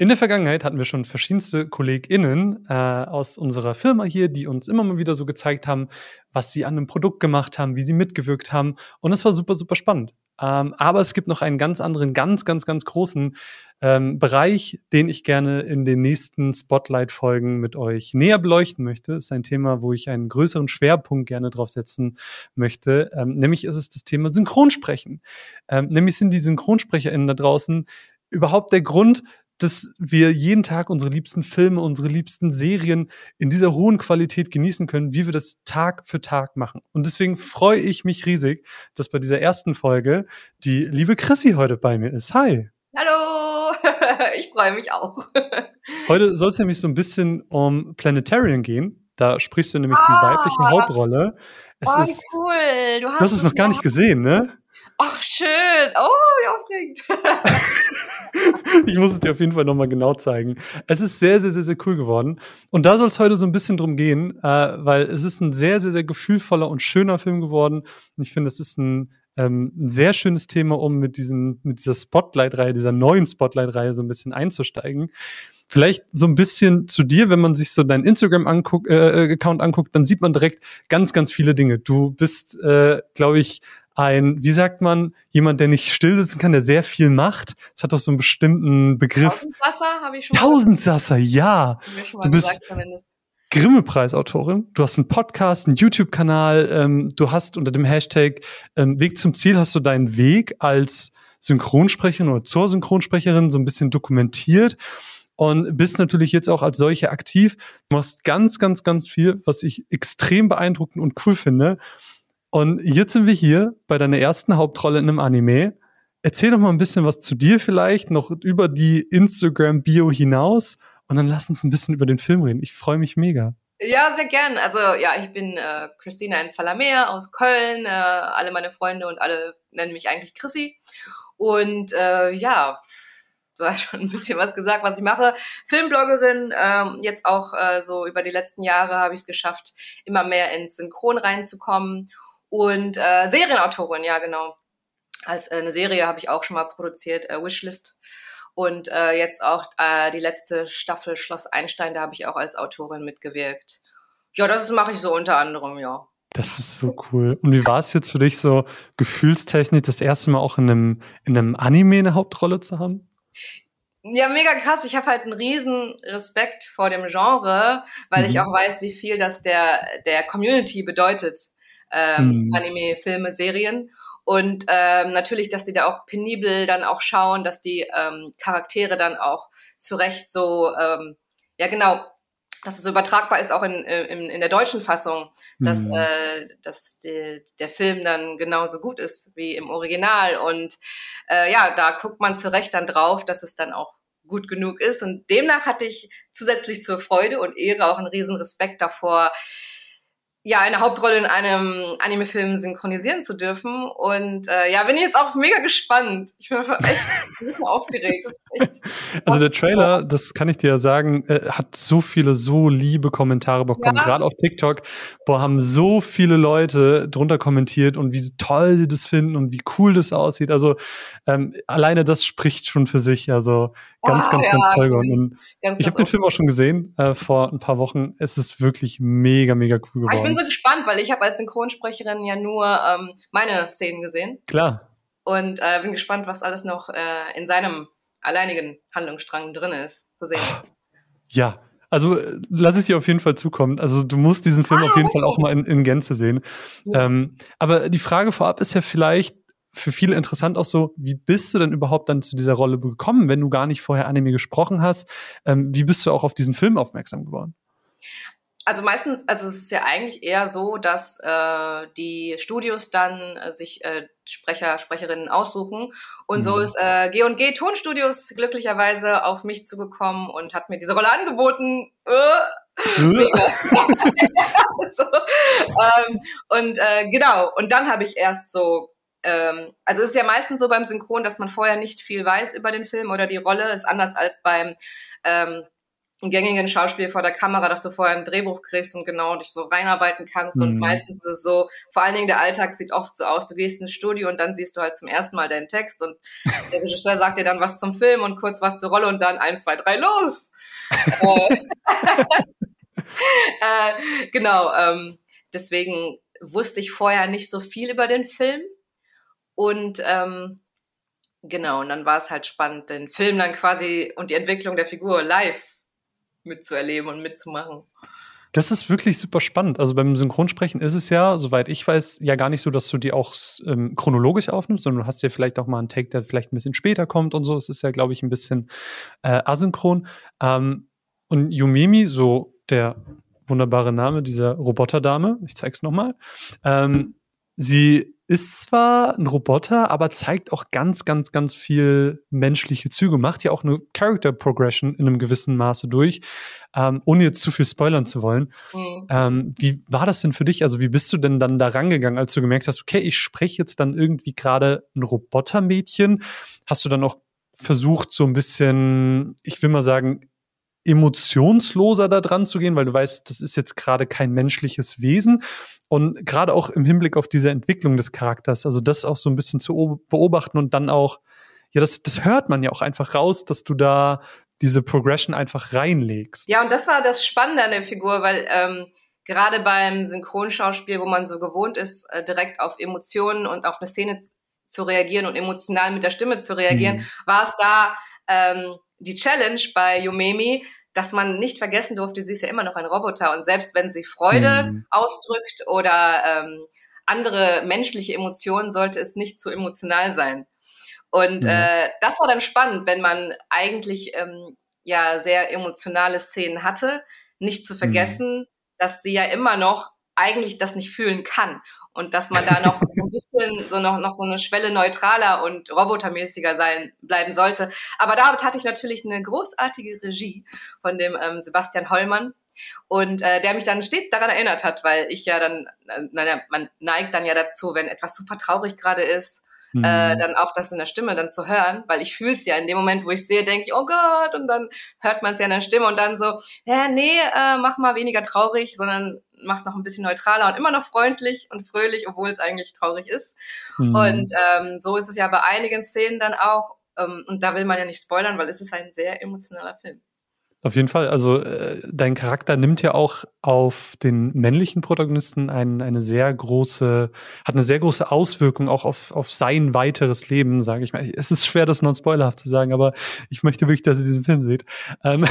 In der Vergangenheit hatten wir schon verschiedenste KollegInnen äh, aus unserer Firma hier, die uns immer mal wieder so gezeigt haben, was sie an einem Produkt gemacht haben, wie sie mitgewirkt haben. Und das war super, super spannend. Ähm, aber es gibt noch einen ganz anderen, ganz, ganz, ganz großen ähm, Bereich, den ich gerne in den nächsten Spotlight-Folgen mit euch näher beleuchten möchte. Das ist ein Thema, wo ich einen größeren Schwerpunkt gerne drauf setzen möchte. Ähm, nämlich ist es das Thema Synchronsprechen. Ähm, nämlich sind die SynchronsprecherInnen da draußen überhaupt der Grund, dass wir jeden Tag unsere liebsten Filme, unsere liebsten Serien in dieser hohen Qualität genießen können, wie wir das Tag für Tag machen. Und deswegen freue ich mich riesig, dass bei dieser ersten Folge die liebe Chrissy heute bei mir ist. Hi. Hallo, ich freue mich auch. heute soll es nämlich so ein bisschen um Planetarian gehen. Da sprichst du nämlich ah, die weibliche Hauptrolle. Es oh, ist, cool. Du hast, du hast es noch gar nicht gesehen, ne? Ach, schön. Oh, wie aufregend. ich muss es dir auf jeden Fall nochmal genau zeigen. Es ist sehr, sehr, sehr, sehr cool geworden. Und da soll es heute so ein bisschen drum gehen, äh, weil es ist ein sehr, sehr, sehr gefühlvoller und schöner Film geworden. Und ich finde, es ist ein, ähm, ein sehr schönes Thema, um mit diesem, mit dieser Spotlight-Reihe, dieser neuen Spotlight-Reihe so ein bisschen einzusteigen. Vielleicht so ein bisschen zu dir, wenn man sich so deinen Instagram-Account äh, äh anguckt, dann sieht man direkt ganz, ganz viele Dinge. Du bist, äh, glaube ich, ein, wie sagt man, jemand, der nicht still sitzen kann, der sehr viel macht. Das hat doch so einen bestimmten Begriff. Tausendsasser habe ich schon. Tausendsasser, ja. Du bist Grimme-Preisautorin. Du hast einen Podcast, einen YouTube-Kanal. Ähm, du hast unter dem Hashtag ähm, Weg zum Ziel hast du deinen Weg als Synchronsprecherin oder zur Synchronsprecherin so ein bisschen dokumentiert und bist natürlich jetzt auch als solche aktiv. Du machst ganz, ganz, ganz viel, was ich extrem beeindruckend und cool finde. Und jetzt sind wir hier bei deiner ersten Hauptrolle in einem Anime. Erzähl doch mal ein bisschen was zu dir vielleicht, noch über die Instagram-Bio hinaus. Und dann lass uns ein bisschen über den Film reden. Ich freue mich mega. Ja, sehr gern. Also ja, ich bin äh, Christina in Salamea aus Köln. Äh, alle meine Freunde und alle nennen mich eigentlich Chrissy. Und äh, ja, du hast schon ein bisschen was gesagt, was ich mache. Filmbloggerin, ähm, jetzt auch äh, so über die letzten Jahre habe ich es geschafft, immer mehr ins Synchron reinzukommen und äh, Serienautorin, ja genau. Als äh, eine Serie habe ich auch schon mal produziert, äh, Wishlist. Und äh, jetzt auch äh, die letzte Staffel Schloss Einstein, da habe ich auch als Autorin mitgewirkt. Ja, das mache ich so unter anderem, ja. Das ist so cool. Und wie war es jetzt für dich so gefühlstechnisch das erste Mal auch in einem, in einem Anime eine Hauptrolle zu haben? Ja, mega krass. Ich habe halt einen riesen Respekt vor dem Genre, weil mhm. ich auch weiß, wie viel das der, der Community bedeutet ähm, mhm. Anime, Filme, Serien. Und ähm, natürlich, dass die da auch penibel dann auch schauen, dass die ähm, Charaktere dann auch zurecht so, ähm, ja genau, dass es so übertragbar ist auch in, in, in der deutschen Fassung, dass, mhm. äh, dass die, der Film dann genauso gut ist wie im Original. Und äh, ja, da guckt man zurecht dann drauf, dass es dann auch gut genug ist. Und demnach hatte ich zusätzlich zur Freude und Ehre auch einen riesen Respekt davor, ja, eine Hauptrolle in einem Anime-Film synchronisieren zu dürfen. Und äh, ja, bin ich jetzt auch mega gespannt. Ich bin echt aufgeregt. also der Trailer, das kann ich dir ja sagen, äh, hat so viele, so liebe Kommentare bekommen. Ja. Gerade auf TikTok, boah, haben so viele Leute drunter kommentiert und wie toll sie das finden und wie cool das aussieht. Also ähm, alleine das spricht schon für sich. Also ganz, oh, ganz, ja, ganz toll geworden. Und ganz, ich habe den Film auch schon gesehen äh, vor ein paar Wochen. Es ist wirklich mega, mega cool geworden. Ich bin so gespannt, weil ich habe als Synchronsprecherin ja nur ähm, meine Szenen gesehen. Klar. Und äh, bin gespannt, was alles noch äh, in seinem alleinigen Handlungsstrang drin ist, zu sehen ist. Ja, also äh, lass es dir auf jeden Fall zukommen. Also du musst diesen Film ah, auf jeden Fall auch mal in, in Gänze sehen. Ja. Ähm, aber die Frage vorab ist ja vielleicht, für viele interessant auch so, wie bist du denn überhaupt dann zu dieser Rolle gekommen, wenn du gar nicht vorher Anime gesprochen hast? Ähm, wie bist du auch auf diesen Film aufmerksam geworden? Also meistens, also es ist ja eigentlich eher so, dass äh, die Studios dann äh, sich äh, Sprecher, Sprecherinnen aussuchen. Und mhm. so ist äh, G&G Tonstudios glücklicherweise auf mich zugekommen und hat mir diese Rolle angeboten. Äh, so, ähm, und äh, genau, und dann habe ich erst so ähm, also es ist ja meistens so beim Synchron, dass man vorher nicht viel weiß über den Film oder die Rolle. Ist anders als beim ähm, im gängigen Schauspiel vor der Kamera, dass du vorher ein Drehbuch kriegst und genau dich so reinarbeiten kannst. Mhm. Und meistens ist es so, vor allen Dingen der Alltag sieht oft so aus, du gehst ins Studio und dann siehst du halt zum ersten Mal deinen Text und der Regisseur sagt dir dann was zum Film und kurz was zur Rolle und dann eins, zwei, drei, los! Äh, äh, genau, ähm, deswegen wusste ich vorher nicht so viel über den Film und ähm, genau, und dann war es halt spannend, den Film dann quasi und die Entwicklung der Figur live mitzuerleben und mitzumachen. Das ist wirklich super spannend. Also beim Synchronsprechen ist es ja, soweit ich weiß, ja gar nicht so, dass du die auch ähm, chronologisch aufnimmst, sondern du hast ja vielleicht auch mal einen Take, der vielleicht ein bisschen später kommt und so. Es ist ja, glaube ich, ein bisschen äh, asynchron. Ähm, und Yumimi, so der wunderbare Name dieser Roboterdame, ich zeig's nochmal, ähm, sie ist zwar ein Roboter, aber zeigt auch ganz, ganz, ganz viel menschliche Züge, macht ja auch eine Character Progression in einem gewissen Maße durch, ähm, ohne jetzt zu viel spoilern zu wollen. Mhm. Ähm, wie war das denn für dich? Also wie bist du denn dann da rangegangen, als du gemerkt hast, okay, ich spreche jetzt dann irgendwie gerade ein Robotermädchen? Hast du dann auch versucht, so ein bisschen, ich will mal sagen, emotionsloser da dran zu gehen, weil du weißt, das ist jetzt gerade kein menschliches Wesen. Und gerade auch im Hinblick auf diese Entwicklung des Charakters, also das auch so ein bisschen zu beobachten und dann auch, ja, das, das hört man ja auch einfach raus, dass du da diese Progression einfach reinlegst. Ja, und das war das Spannende an der Figur, weil ähm, gerade beim Synchronschauspiel, wo man so gewohnt ist, äh, direkt auf Emotionen und auf eine Szene zu reagieren und emotional mit der Stimme zu reagieren, mhm. war es da ähm, die Challenge bei Yumemi, dass man nicht vergessen durfte, sie ist ja immer noch ein Roboter und selbst wenn sie Freude mhm. ausdrückt oder ähm, andere menschliche Emotionen, sollte es nicht zu emotional sein. Und mhm. äh, das war dann spannend, wenn man eigentlich ähm, ja sehr emotionale Szenen hatte, nicht zu vergessen, mhm. dass sie ja immer noch eigentlich das nicht fühlen kann und dass man da noch ein bisschen so noch, noch so eine Schwelle neutraler und robotermäßiger sein bleiben sollte. Aber damit hatte ich natürlich eine großartige Regie von dem ähm, Sebastian Hollmann und äh, der mich dann stets daran erinnert hat, weil ich ja dann, äh, naja, man neigt dann ja dazu, wenn etwas super traurig gerade ist, mhm. äh, dann auch das in der Stimme dann zu hören, weil ich fühle es ja in dem Moment, wo ich sehe, denke ich, oh Gott, und dann hört man es ja in der Stimme und dann so, ja, nee, äh, mach mal weniger traurig, sondern mach's noch ein bisschen neutraler und immer noch freundlich und fröhlich, obwohl es eigentlich traurig ist. Mhm. Und ähm, so ist es ja bei einigen Szenen dann auch. Ähm, und da will man ja nicht spoilern, weil es ist ein sehr emotionaler Film. Auf jeden Fall. Also äh, dein Charakter nimmt ja auch auf den männlichen Protagonisten ein, eine sehr große, hat eine sehr große Auswirkung auch auf, auf sein weiteres Leben, sage ich mal. Es ist schwer, das non spoilerhaft zu sagen, aber ich möchte wirklich, dass ihr diesen Film seht. Ähm,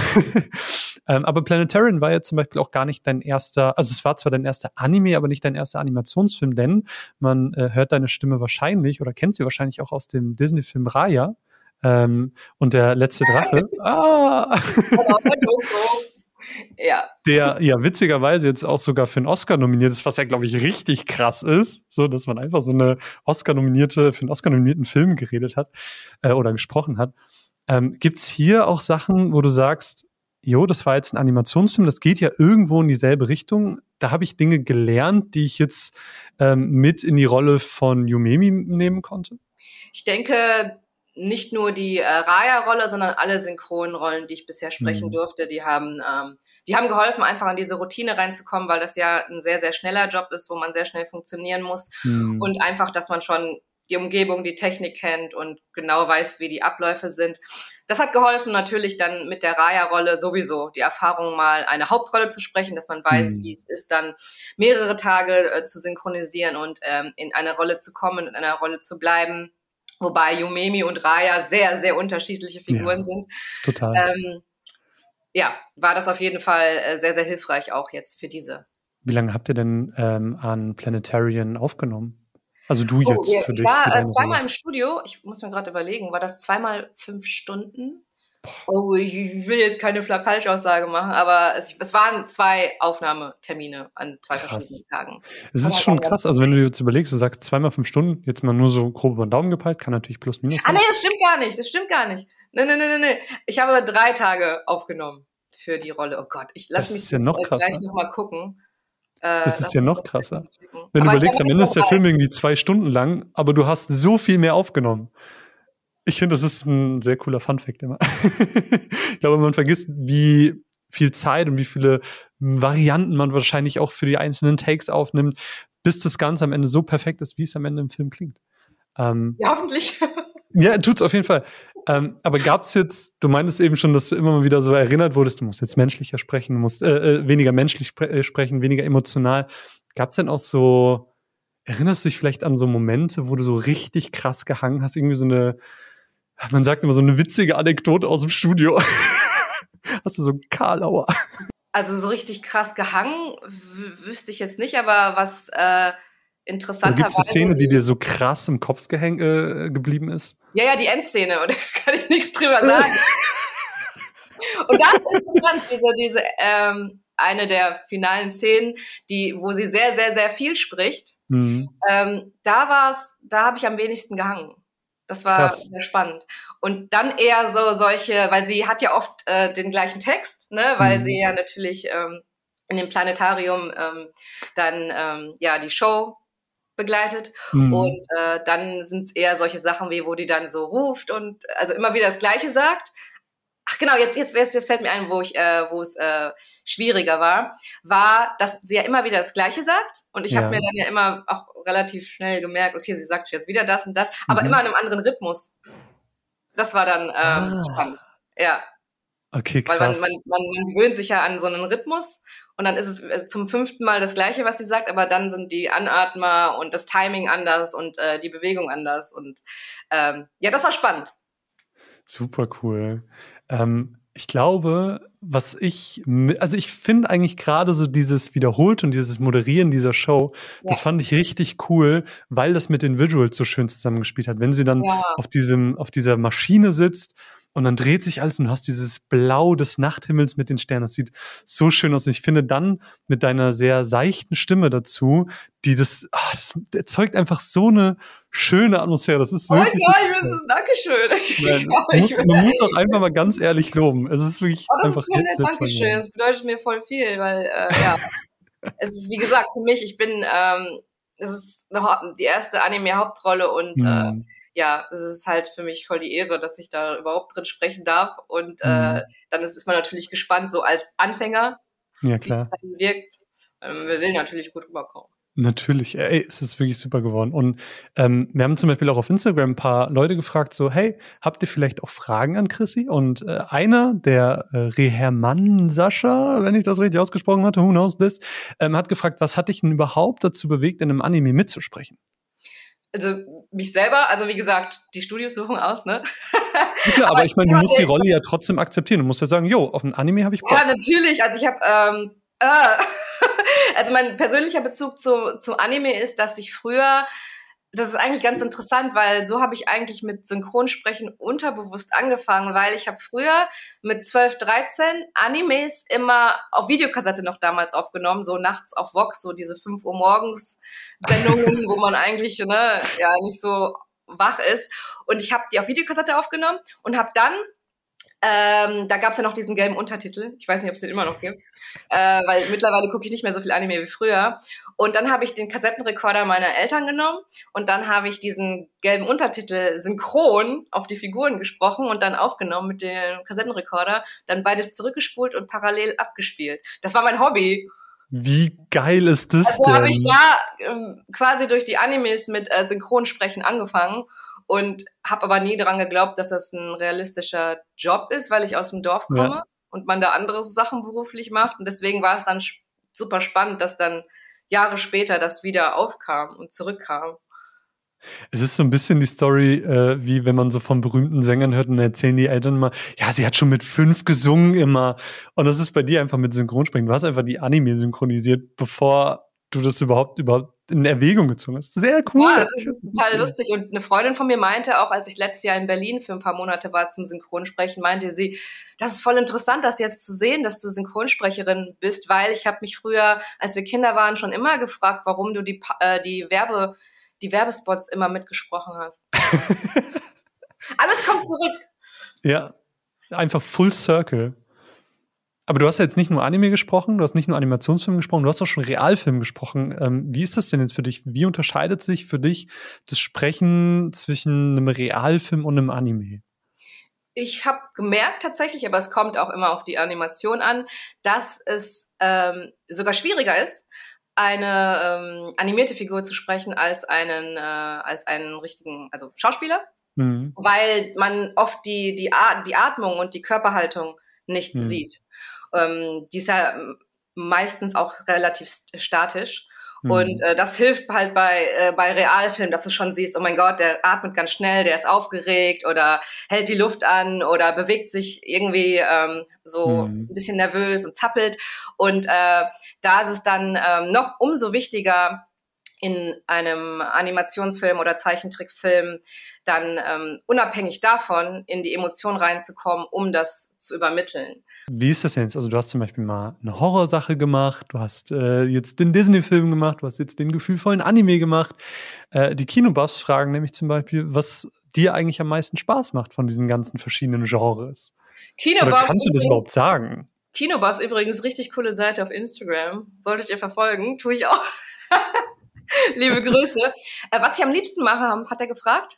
ähm, aber Planetarian war ja zum Beispiel auch gar nicht dein erster, also es war zwar dein erster Anime, aber nicht dein erster Animationsfilm, denn man äh, hört deine Stimme wahrscheinlich oder kennt sie wahrscheinlich auch aus dem Disney-Film Raya. Ähm, und der letzte Drache, ah, ja. der ja witzigerweise jetzt auch sogar für einen Oscar nominiert ist, was ja, glaube ich, richtig krass ist, so dass man einfach so eine Oscar-nominierte, für einen Oscar-nominierten Film geredet hat äh, oder gesprochen hat. Ähm, gibt's hier auch Sachen, wo du sagst, jo, das war jetzt ein Animationsfilm, das geht ja irgendwo in dieselbe Richtung. Da habe ich Dinge gelernt, die ich jetzt ähm, mit in die Rolle von Yumemi nehmen konnte? Ich denke, nicht nur die äh, Raya-Rolle, sondern alle Synchronrollen, die ich bisher sprechen mhm. durfte, die haben, ähm, die haben geholfen, einfach in diese Routine reinzukommen, weil das ja ein sehr, sehr schneller Job ist, wo man sehr schnell funktionieren muss. Mhm. Und einfach, dass man schon die Umgebung, die Technik kennt und genau weiß, wie die Abläufe sind. Das hat geholfen, natürlich dann mit der Raya-Rolle sowieso die Erfahrung mal eine Hauptrolle zu sprechen, dass man weiß, mhm. wie es ist, dann mehrere Tage äh, zu synchronisieren und ähm, in eine Rolle zu kommen, in einer Rolle zu bleiben Wobei Yumemi und Raya sehr, sehr unterschiedliche Figuren ja, sind. Total. Ähm, ja, war das auf jeden Fall äh, sehr, sehr hilfreich auch jetzt für diese. Wie lange habt ihr denn ähm, an Planetarian aufgenommen? Also du oh, jetzt oh, für dich. Ich war äh, zweimal im Studio, ich muss mir gerade überlegen, war das zweimal fünf Stunden? Oh, ich will jetzt keine Falschaussage machen, aber es, es, waren zwei Aufnahmetermine an zwei verschiedenen Tagen. Es ist schon krass, also wenn du dir jetzt überlegst, du sagst zweimal fünf Stunden, jetzt mal nur so grob über den Daumen gepeilt, kann natürlich plus minus sein. Ah nee, das stimmt gar nicht, das stimmt gar nicht. Nee, nee, nee, nee, nee. Ich habe drei Tage aufgenommen für die Rolle. Oh Gott, ich lasse mich ja noch krasser. gleich nochmal gucken. Äh, das ist ja noch krasser. Wenn aber du überlegst, am Ende ist der Film irgendwie zwei Stunden lang, aber du hast so viel mehr aufgenommen. Ich finde, das ist ein sehr cooler Funfact immer. ich glaube, man vergisst, wie viel Zeit und wie viele Varianten man wahrscheinlich auch für die einzelnen Takes aufnimmt, bis das Ganze am Ende so perfekt ist, wie es am Ende im Film klingt. Ähm, ja, hoffentlich. ja, tut's auf jeden Fall. Ähm, aber gab's jetzt, du meintest eben schon, dass du immer mal wieder so erinnert wurdest, du musst jetzt menschlicher sprechen, du musst äh, äh weniger menschlich spre äh, sprechen, weniger emotional. Gab's denn auch so, erinnerst du dich vielleicht an so Momente, wo du so richtig krass gehangen hast, irgendwie so eine, man sagt immer so eine witzige Anekdote aus dem Studio. hast du so Karlauer? Also so richtig krass gehangen wüsste ich jetzt nicht, aber was äh, interessanterweise. Gibt es eine Szene, die dir so krass im Kopf gehäng, äh, geblieben ist? Ja, ja, die Endszene, und da kann ich nichts drüber sagen. und ganz interessant, diese, diese ähm, eine der finalen Szenen, die, wo sie sehr, sehr, sehr viel spricht. Mhm. Ähm, da war es, da habe ich am wenigsten gehangen. Das war Krass. sehr spannend. Und dann eher so solche, weil sie hat ja oft äh, den gleichen Text, ne, weil mhm. sie ja natürlich ähm, in dem Planetarium ähm, dann ähm, ja die Show begleitet. Mhm. Und äh, dann sind es eher solche Sachen wie, wo die dann so ruft und also immer wieder das Gleiche sagt. Ach genau, jetzt, jetzt, jetzt fällt mir ein, wo ich, äh, wo es äh, schwieriger war, war, dass sie ja immer wieder das Gleiche sagt. Und ich ja. habe mir dann ja immer auch relativ schnell gemerkt, okay, sie sagt jetzt wieder das und das, aber mhm. immer in einem anderen Rhythmus. Das war dann ähm, ah. spannend. Ja. Okay, krass. Weil man, man, man, man gewöhnt sich ja an so einen Rhythmus und dann ist es äh, zum fünften Mal das Gleiche, was sie sagt, aber dann sind die Anatmer und das Timing anders und äh, die Bewegung anders. Und ähm, ja, das war spannend. Super cool. Ähm, ich glaube, was ich, also ich finde eigentlich gerade so dieses Wiederholt und dieses Moderieren dieser Show, ja. das fand ich richtig cool, weil das mit den Visuals so schön zusammengespielt hat. Wenn sie dann ja. auf diesem, auf dieser Maschine sitzt und dann dreht sich alles und du hast dieses Blau des Nachthimmels mit den Sternen. Das sieht so schön aus. Und ich finde dann mit deiner sehr seichten Stimme dazu, die das, ach, das erzeugt einfach so eine schöne Atmosphäre. Das ist wirklich. Oh Gott, das ist, Dankeschön. man, muss, man muss auch einfach mal ganz ehrlich loben. Es ist wirklich oh, das einfach ist voll nett, Dankeschön. Das bedeutet mir voll viel, weil, äh, ja. es ist, wie gesagt, für mich, ich bin, ähm, es ist die erste Anime-Hauptrolle und, äh, hm. äh, ja, es ist halt für mich voll die Ehre, dass ich da überhaupt drin sprechen darf. Und äh, mhm. äh, dann ist, ist man natürlich gespannt, so als Anfänger, ja, klar. wie es wirkt. Ähm, wir will natürlich gut rüberkommen. Natürlich, ey, es ist wirklich super geworden. Und ähm, wir haben zum Beispiel auch auf Instagram ein paar Leute gefragt, so, hey, habt ihr vielleicht auch Fragen an Chrissy? Und äh, einer, der äh, Rehermann Sascha, wenn ich das richtig ausgesprochen hatte, who knows this, ähm, hat gefragt, was hat dich denn überhaupt dazu bewegt, in einem Anime mitzusprechen? also mich selber, also wie gesagt, die Studios suchen aus, ne? Ja, aber, ich meine, du musst die Rolle ja trotzdem akzeptieren. Du musst ja sagen, jo, auf ein Anime habe ich Bock. Ja, natürlich. Also ich habe, ähm, äh, also mein persönlicher Bezug zu, zu Anime ist, dass ich früher das ist eigentlich ganz interessant, weil so habe ich eigentlich mit Synchronsprechen unterbewusst angefangen, weil ich habe früher mit 12, 13 Animes immer auf Videokassette noch damals aufgenommen, so nachts auf Vox, so diese 5 Uhr morgens Sendungen, wo man eigentlich ne, ja nicht so wach ist. Und ich habe die auf Videokassette aufgenommen und habe dann ähm, da gab es ja noch diesen gelben Untertitel. Ich weiß nicht, ob es den immer noch gibt. Äh, weil mittlerweile gucke ich nicht mehr so viel Anime wie früher. Und dann habe ich den Kassettenrekorder meiner Eltern genommen und dann habe ich diesen gelben Untertitel synchron auf die Figuren gesprochen und dann aufgenommen mit dem Kassettenrekorder, dann beides zurückgespult und parallel abgespielt. Das war mein Hobby. Wie geil ist das also denn? habe ich da ähm, quasi durch die Animes mit äh, Synchronsprechen angefangen und habe aber nie daran geglaubt, dass das ein realistischer Job ist, weil ich aus dem Dorf komme ja. und man da andere Sachen beruflich macht. Und deswegen war es dann super spannend, dass dann Jahre später das wieder aufkam und zurückkam. Es ist so ein bisschen die Story, äh, wie wenn man so von berühmten Sängern hört und erzählen die Eltern immer, ja, sie hat schon mit fünf gesungen immer. Und das ist bei dir einfach mit Synchronsprechen. Du hast einfach die Anime synchronisiert, bevor du das überhaupt überhaupt in Erwägung gezogen hast. Sehr cool. Ja, das ist total lustig. Und eine Freundin von mir meinte auch, als ich letztes Jahr in Berlin für ein paar Monate war zum Synchronsprechen, meinte sie, das ist voll interessant, das jetzt zu sehen, dass du Synchronsprecherin bist, weil ich habe mich früher, als wir Kinder waren, schon immer gefragt, warum du die, äh, die Werbe, die Werbespots immer mitgesprochen hast. Alles kommt zurück. Ja, einfach Full Circle. Aber du hast ja jetzt nicht nur Anime gesprochen, du hast nicht nur Animationsfilm gesprochen, du hast auch schon Realfilm gesprochen. Ähm, wie ist das denn jetzt für dich? Wie unterscheidet sich für dich das Sprechen zwischen einem Realfilm und einem Anime? ich habe gemerkt tatsächlich, aber es kommt auch immer auf die Animation an, dass es ähm, sogar schwieriger ist, eine ähm, animierte Figur zu sprechen als einen äh, als einen richtigen, also Schauspieler, mhm. weil man oft die die, At die Atmung und die Körperhaltung nicht mhm. sieht. Ähm, die ist ja meistens auch relativ statisch. Mhm. Und äh, das hilft halt bei, äh, bei Realfilmen, dass du schon siehst, oh mein Gott, der atmet ganz schnell, der ist aufgeregt oder hält die Luft an oder bewegt sich irgendwie ähm, so mhm. ein bisschen nervös und zappelt. Und äh, da ist es dann ähm, noch umso wichtiger, in einem Animationsfilm oder Zeichentrickfilm dann ähm, unabhängig davon in die Emotion reinzukommen, um das zu übermitteln. Wie ist das jetzt? Also du hast zum Beispiel mal eine Horrorsache gemacht, du hast äh, jetzt den Disney-Film gemacht, du hast jetzt den gefühlvollen Anime gemacht. Äh, die Kinobuffs fragen nämlich zum Beispiel, was dir eigentlich am meisten Spaß macht von diesen ganzen verschiedenen Genres. Kinobuffs. Oder kannst du das überhaupt sagen? Kinobuffs übrigens richtig coole Seite auf Instagram. Solltet ihr verfolgen, tue ich auch. Liebe Grüße. Äh, was ich am liebsten mache, hat er gefragt?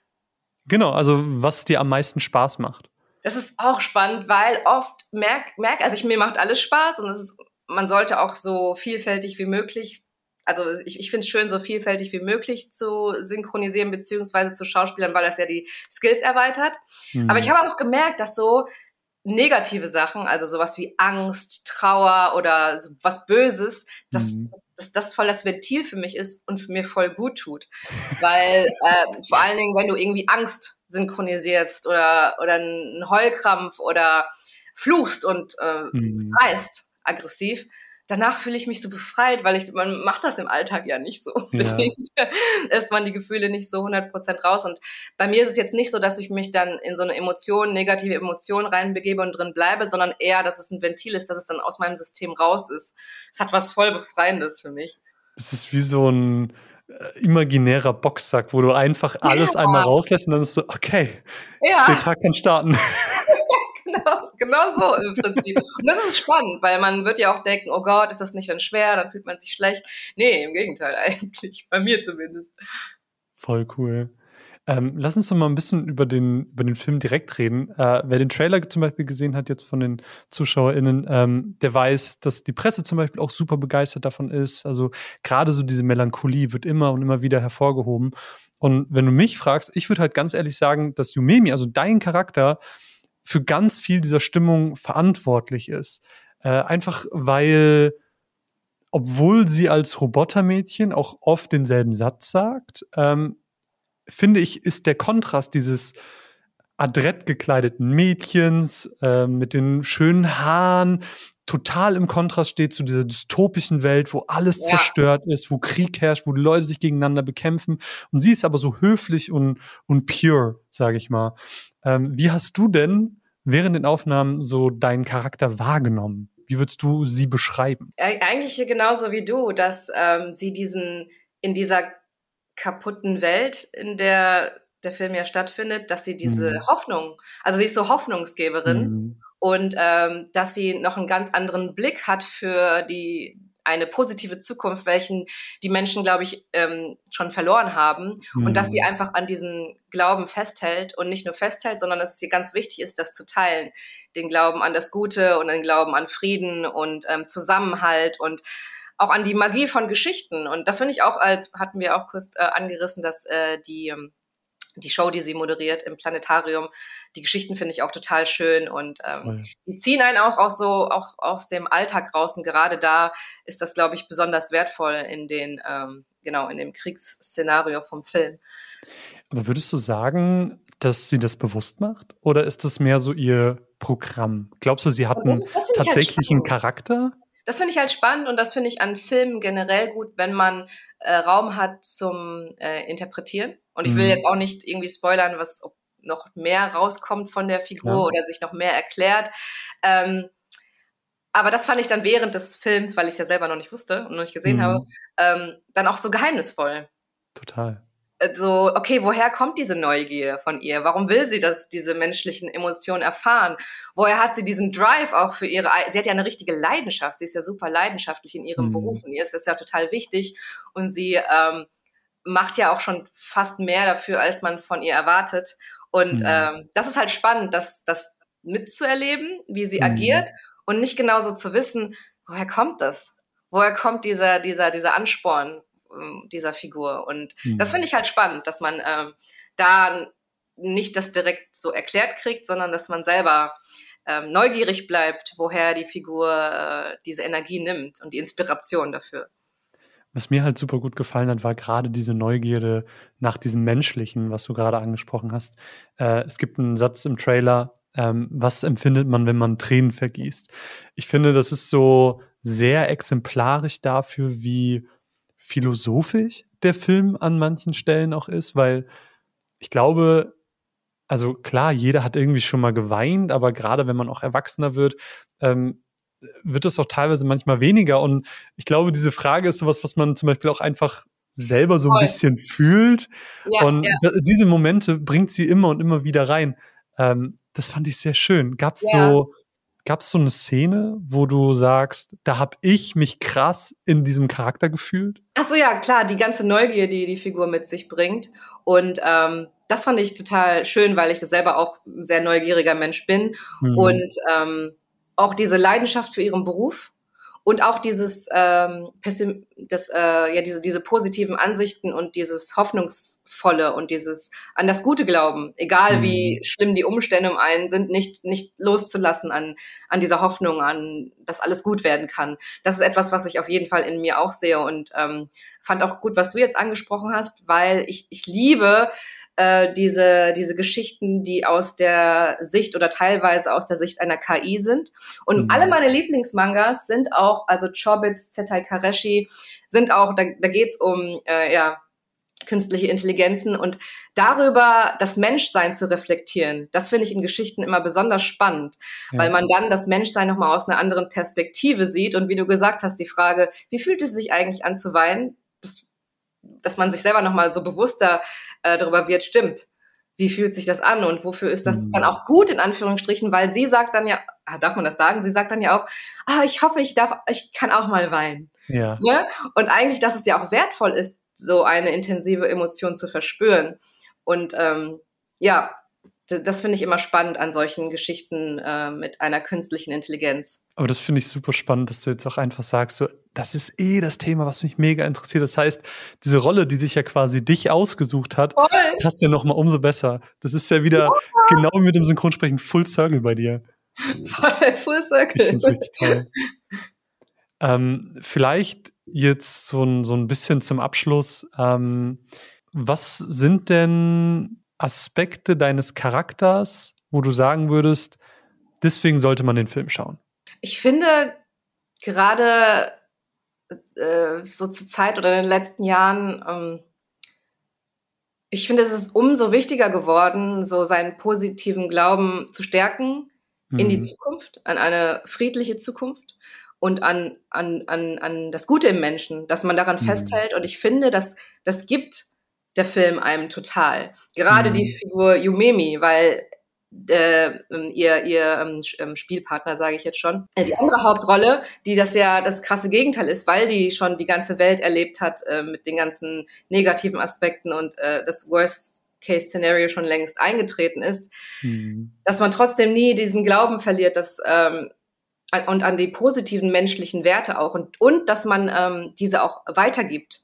Genau, also was dir am meisten Spaß macht. Das ist auch spannend, weil oft merk, merk, also ich, mir macht alles Spaß und es ist, man sollte auch so vielfältig wie möglich, also ich, ich finde es schön, so vielfältig wie möglich zu synchronisieren beziehungsweise zu Schauspielern, weil das ja die Skills erweitert. Mhm. Aber ich habe auch gemerkt, dass so negative Sachen, also sowas wie Angst, Trauer oder so was Böses, das, mhm. dass das voll das Ventil für mich ist und mir voll gut tut. Weil äh, vor allen Dingen, wenn du irgendwie Angst synchronisierst oder, oder einen Heulkrampf oder fluchst und äh, mhm. reißt aggressiv, danach fühle ich mich so befreit, weil ich, man macht das im Alltag ja nicht so. Ja. Lässt man die Gefühle nicht so 100% raus. Und bei mir ist es jetzt nicht so, dass ich mich dann in so eine Emotion, negative Emotion reinbegebe und drin bleibe, sondern eher, dass es ein Ventil ist, dass es dann aus meinem System raus ist. Es hat was voll Befreiendes für mich. Es ist wie so ein, äh, imaginärer Boxsack, wo du einfach alles ja. einmal rauslässt und dann ist so, okay, ja. der Tag kann starten. Genau, so im Prinzip. Und das ist spannend, weil man wird ja auch denken, oh Gott, ist das nicht dann schwer, dann fühlt man sich schlecht. Nee, im Gegenteil eigentlich, bei mir zumindest. Voll cool. Ähm, lass uns doch mal ein bisschen über den, über den Film direkt reden. Äh, wer den Trailer zum Beispiel gesehen hat, jetzt von den ZuschauerInnen, ähm, der weiß, dass die Presse zum Beispiel auch super begeistert davon ist. Also gerade so diese Melancholie wird immer und immer wieder hervorgehoben. Und wenn du mich fragst, ich würde halt ganz ehrlich sagen, dass Yumemi, also dein Charakter, für ganz viel dieser Stimmung verantwortlich ist. Äh, einfach weil obwohl sie als Robotermädchen auch oft denselben Satz sagt, ähm, finde ich, ist der Kontrast dieses adrett gekleideten Mädchens äh, mit den schönen Haaren total im Kontrast steht zu dieser dystopischen Welt, wo alles ja. zerstört ist, wo Krieg herrscht, wo die Leute sich gegeneinander bekämpfen. Und sie ist aber so höflich und, und pure, sage ich mal. Ähm, wie hast du denn während den Aufnahmen so deinen Charakter wahrgenommen? Wie würdest du sie beschreiben? Eigentlich genauso wie du, dass ähm, sie diesen in dieser kaputten Welt, in der der Film ja stattfindet, dass sie diese mhm. Hoffnung, also sie ist so Hoffnungsgeberin mhm. und ähm, dass sie noch einen ganz anderen Blick hat für die eine positive Zukunft, welchen die Menschen, glaube ich, ähm, schon verloren haben mhm. und dass sie mhm. einfach an diesen Glauben festhält und nicht nur festhält, sondern dass es ihr ganz wichtig ist, das zu teilen, den Glauben an das Gute und den Glauben an Frieden und ähm, Zusammenhalt und auch an die Magie von Geschichten. Und das finde ich auch, als hatten wir auch kurz äh, angerissen, dass äh, die, ähm, die Show, die sie moderiert im Planetarium, die Geschichten finde ich auch total schön und ähm, die ziehen einen auch, auch so auch aus dem Alltag raus. Und gerade da ist das, glaube ich, besonders wertvoll in den, ähm, genau, in dem Kriegsszenario vom Film. Aber würdest du sagen, dass sie das bewusst macht? Oder ist das mehr so ihr Programm? Glaubst du, sie hat einen halt tatsächlichen halt Charakter? das finde ich halt spannend und das finde ich an Filmen generell gut, wenn man äh, Raum hat zum äh, Interpretieren. Und ich will mhm. jetzt auch nicht irgendwie spoilern, was noch mehr rauskommt von der Figur ja. oder sich noch mehr erklärt. Ähm, aber das fand ich dann während des Films, weil ich ja selber noch nicht wusste und noch nicht gesehen mhm. habe, ähm, dann auch so geheimnisvoll. Total so, okay, woher kommt diese Neugier von ihr? Warum will sie das, diese menschlichen Emotionen erfahren? Woher hat sie diesen Drive auch für ihre, sie hat ja eine richtige Leidenschaft, sie ist ja super leidenschaftlich in ihrem mhm. Beruf und ihr ist das ja total wichtig und sie ähm, macht ja auch schon fast mehr dafür, als man von ihr erwartet. Und mhm. ähm, das ist halt spannend, dass, dass mitzuerleben, wie sie mhm. agiert und nicht genauso zu wissen, woher kommt das? Woher kommt dieser, dieser, dieser Ansporn ähm, dieser Figur? Und mhm. das finde ich halt spannend, dass man ähm, da nicht das direkt so erklärt kriegt, sondern dass man selber ähm, neugierig bleibt, woher die Figur äh, diese Energie nimmt und die Inspiration dafür. Was mir halt super gut gefallen hat, war gerade diese Neugierde nach diesem Menschlichen, was du gerade angesprochen hast. Äh, es gibt einen Satz im Trailer, ähm, was empfindet man, wenn man Tränen vergießt? Ich finde, das ist so sehr exemplarisch dafür, wie philosophisch der Film an manchen Stellen auch ist, weil ich glaube, also klar, jeder hat irgendwie schon mal geweint, aber gerade wenn man auch erwachsener wird, ähm, wird es auch teilweise manchmal weniger. Und ich glaube, diese Frage ist sowas, was man zum Beispiel auch einfach selber so ein bisschen fühlt. Ja, und ja. diese Momente bringt sie immer und immer wieder rein. Ähm, das fand ich sehr schön. Gab es ja. so, gab's so eine Szene, wo du sagst, da habe ich mich krass in diesem Charakter gefühlt? Ach so, ja, klar, die ganze Neugier, die die Figur mit sich bringt. Und ähm, das fand ich total schön, weil ich das selber auch ein sehr neugieriger Mensch bin. Mhm. Und ähm, auch diese Leidenschaft für ihren Beruf und auch dieses ähm, Pessim das, äh, ja diese diese positiven Ansichten und dieses hoffnungsvolle und dieses an das Gute glauben, egal mhm. wie schlimm die Umstände um einen sind, nicht nicht loszulassen an an dieser Hoffnung, an dass alles gut werden kann. Das ist etwas, was ich auf jeden Fall in mir auch sehe und ähm, fand auch gut, was du jetzt angesprochen hast, weil ich ich liebe äh, diese, diese Geschichten, die aus der Sicht oder teilweise aus der Sicht einer KI sind. Und mhm. alle meine Lieblingsmangas sind auch, also Chobits, Zetai Kareshi, sind auch, da, da geht's um, äh, ja, künstliche Intelligenzen und darüber das Menschsein zu reflektieren, das finde ich in Geschichten immer besonders spannend, ja. weil man dann das Menschsein nochmal aus einer anderen Perspektive sieht und wie du gesagt hast, die Frage, wie fühlt es sich eigentlich an zu weinen, dass man sich selber nochmal so bewusster äh, darüber wird, stimmt. Wie fühlt sich das an und wofür ist das mhm. dann auch gut in Anführungsstrichen? Weil sie sagt dann ja, ah, darf man das sagen? Sie sagt dann ja auch, ah, ich hoffe, ich darf, ich kann auch mal weinen. Ja. Ne? Und eigentlich, dass es ja auch wertvoll ist, so eine intensive Emotion zu verspüren. Und ähm, ja, das finde ich immer spannend an solchen Geschichten äh, mit einer künstlichen Intelligenz. Aber das finde ich super spannend, dass du jetzt auch einfach sagst, so, das ist eh das Thema, was mich mega interessiert. Das heißt, diese Rolle, die sich ja quasi dich ausgesucht hat, Voll. passt ja noch mal umso besser. Das ist ja wieder ja. genau mit dem Synchronsprechen Full Circle bei dir. Voll, Full Circle. Ich finde es richtig toll. ähm, vielleicht jetzt so ein, so ein bisschen zum Abschluss. Ähm, was sind denn Aspekte deines Charakters, wo du sagen würdest, deswegen sollte man den Film schauen? Ich finde gerade äh, so zur Zeit oder in den letzten Jahren, ähm, ich finde, es ist umso wichtiger geworden, so seinen positiven Glauben zu stärken mhm. in die mhm. Zukunft, an eine friedliche Zukunft und an, an, an, an das Gute im Menschen, dass man daran mhm. festhält. Und ich finde, dass das gibt der Film einem total. Gerade mhm. die Figur Yumemi, weil äh, ihr, ihr ähm, ähm, Spielpartner, sage ich jetzt schon. Äh, die andere Hauptrolle, die das ja das krasse Gegenteil ist, weil die schon die ganze Welt erlebt hat äh, mit den ganzen negativen Aspekten und äh, das Worst-Case-Szenario schon längst eingetreten ist, mhm. dass man trotzdem nie diesen Glauben verliert, dass ähm, und an die positiven menschlichen Werte auch und, und dass man ähm, diese auch weitergibt.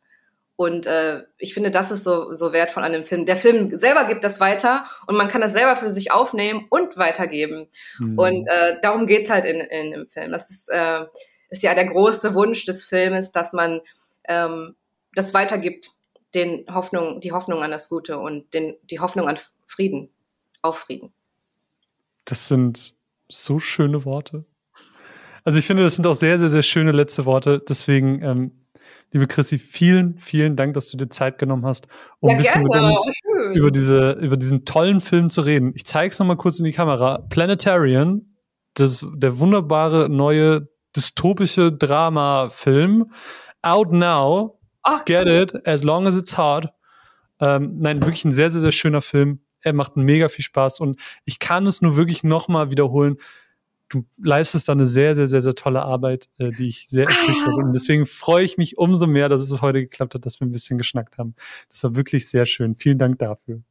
Und äh, ich finde, das ist so, so wertvoll an dem Film. Der Film selber gibt das weiter und man kann das selber für sich aufnehmen und weitergeben. Mhm. Und äh, darum geht's halt in, in dem Film. Das ist, äh, ist ja der große Wunsch des Filmes, dass man ähm, das weitergibt, den Hoffnung, die Hoffnung an das Gute und den, die Hoffnung an Frieden, auf Frieden. Das sind so schöne Worte. Also ich finde, das sind auch sehr, sehr, sehr schöne letzte Worte. Deswegen ähm, Liebe Chrissy, vielen, vielen Dank, dass du dir Zeit genommen hast, um ja, ein bisschen gerne. mit uns über, diese, über diesen tollen Film zu reden. Ich zeige es nochmal kurz in die Kamera. Planetarian, das, der wunderbare neue dystopische Drama-Film. Out now. Ach, Get cool. it, as long as it's hard. Ähm, nein, wirklich ein sehr, sehr, sehr schöner Film. Er macht mega viel Spaß und ich kann es nur wirklich nochmal wiederholen du leistest da eine sehr, sehr, sehr, sehr tolle Arbeit, äh, die ich sehr appreciate. Und deswegen freue ich mich umso mehr, dass es heute geklappt hat, dass wir ein bisschen geschnackt haben. Das war wirklich sehr schön. Vielen Dank dafür.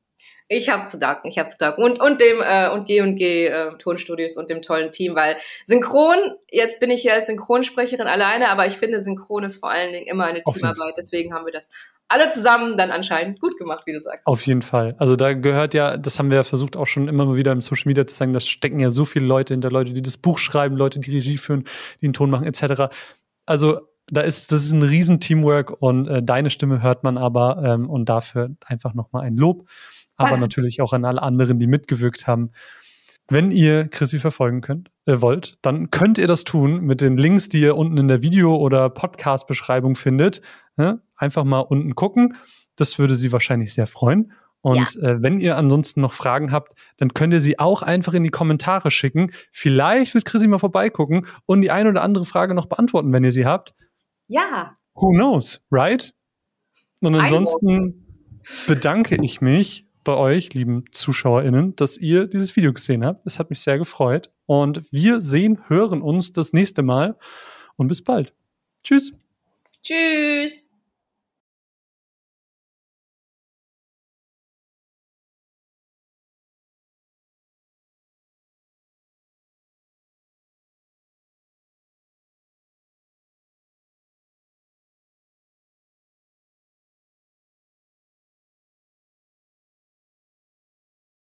Ich habe zu danken, ich habe zu danken. Und, und dem äh, und G&G äh, Tonstudios und dem tollen Team, weil Synchron, jetzt bin ich ja als Synchronsprecherin alleine, aber ich finde, Synchron ist vor allen Dingen immer eine Teamarbeit. Deswegen haben wir das alle zusammen dann anscheinend gut gemacht, wie du sagst. Auf jeden Fall. Also da gehört ja, das haben wir ja versucht auch schon immer mal wieder im Social Media zu sagen, da stecken ja so viele Leute hinter, Leute, die das Buch schreiben, Leute, die Regie führen, die einen Ton machen, etc. Also da ist, das ist ein riesen Teamwork und äh, deine Stimme hört man aber ähm, und dafür einfach nochmal ein Lob aber ja. natürlich auch an alle anderen, die mitgewirkt haben. Wenn ihr Chrissy verfolgen könnt, äh, wollt, dann könnt ihr das tun mit den Links, die ihr unten in der Video- oder Podcast-Beschreibung findet. Ne? Einfach mal unten gucken. Das würde sie wahrscheinlich sehr freuen. Und ja. äh, wenn ihr ansonsten noch Fragen habt, dann könnt ihr sie auch einfach in die Kommentare schicken. Vielleicht wird Chrissy mal vorbeigucken und die eine oder andere Frage noch beantworten, wenn ihr sie habt. Ja. Who knows, right? Und ansonsten bedanke ich mich bei euch, lieben ZuschauerInnen, dass ihr dieses Video gesehen habt. Es hat mich sehr gefreut. Und wir sehen, hören uns das nächste Mal. Und bis bald. Tschüss. Tschüss.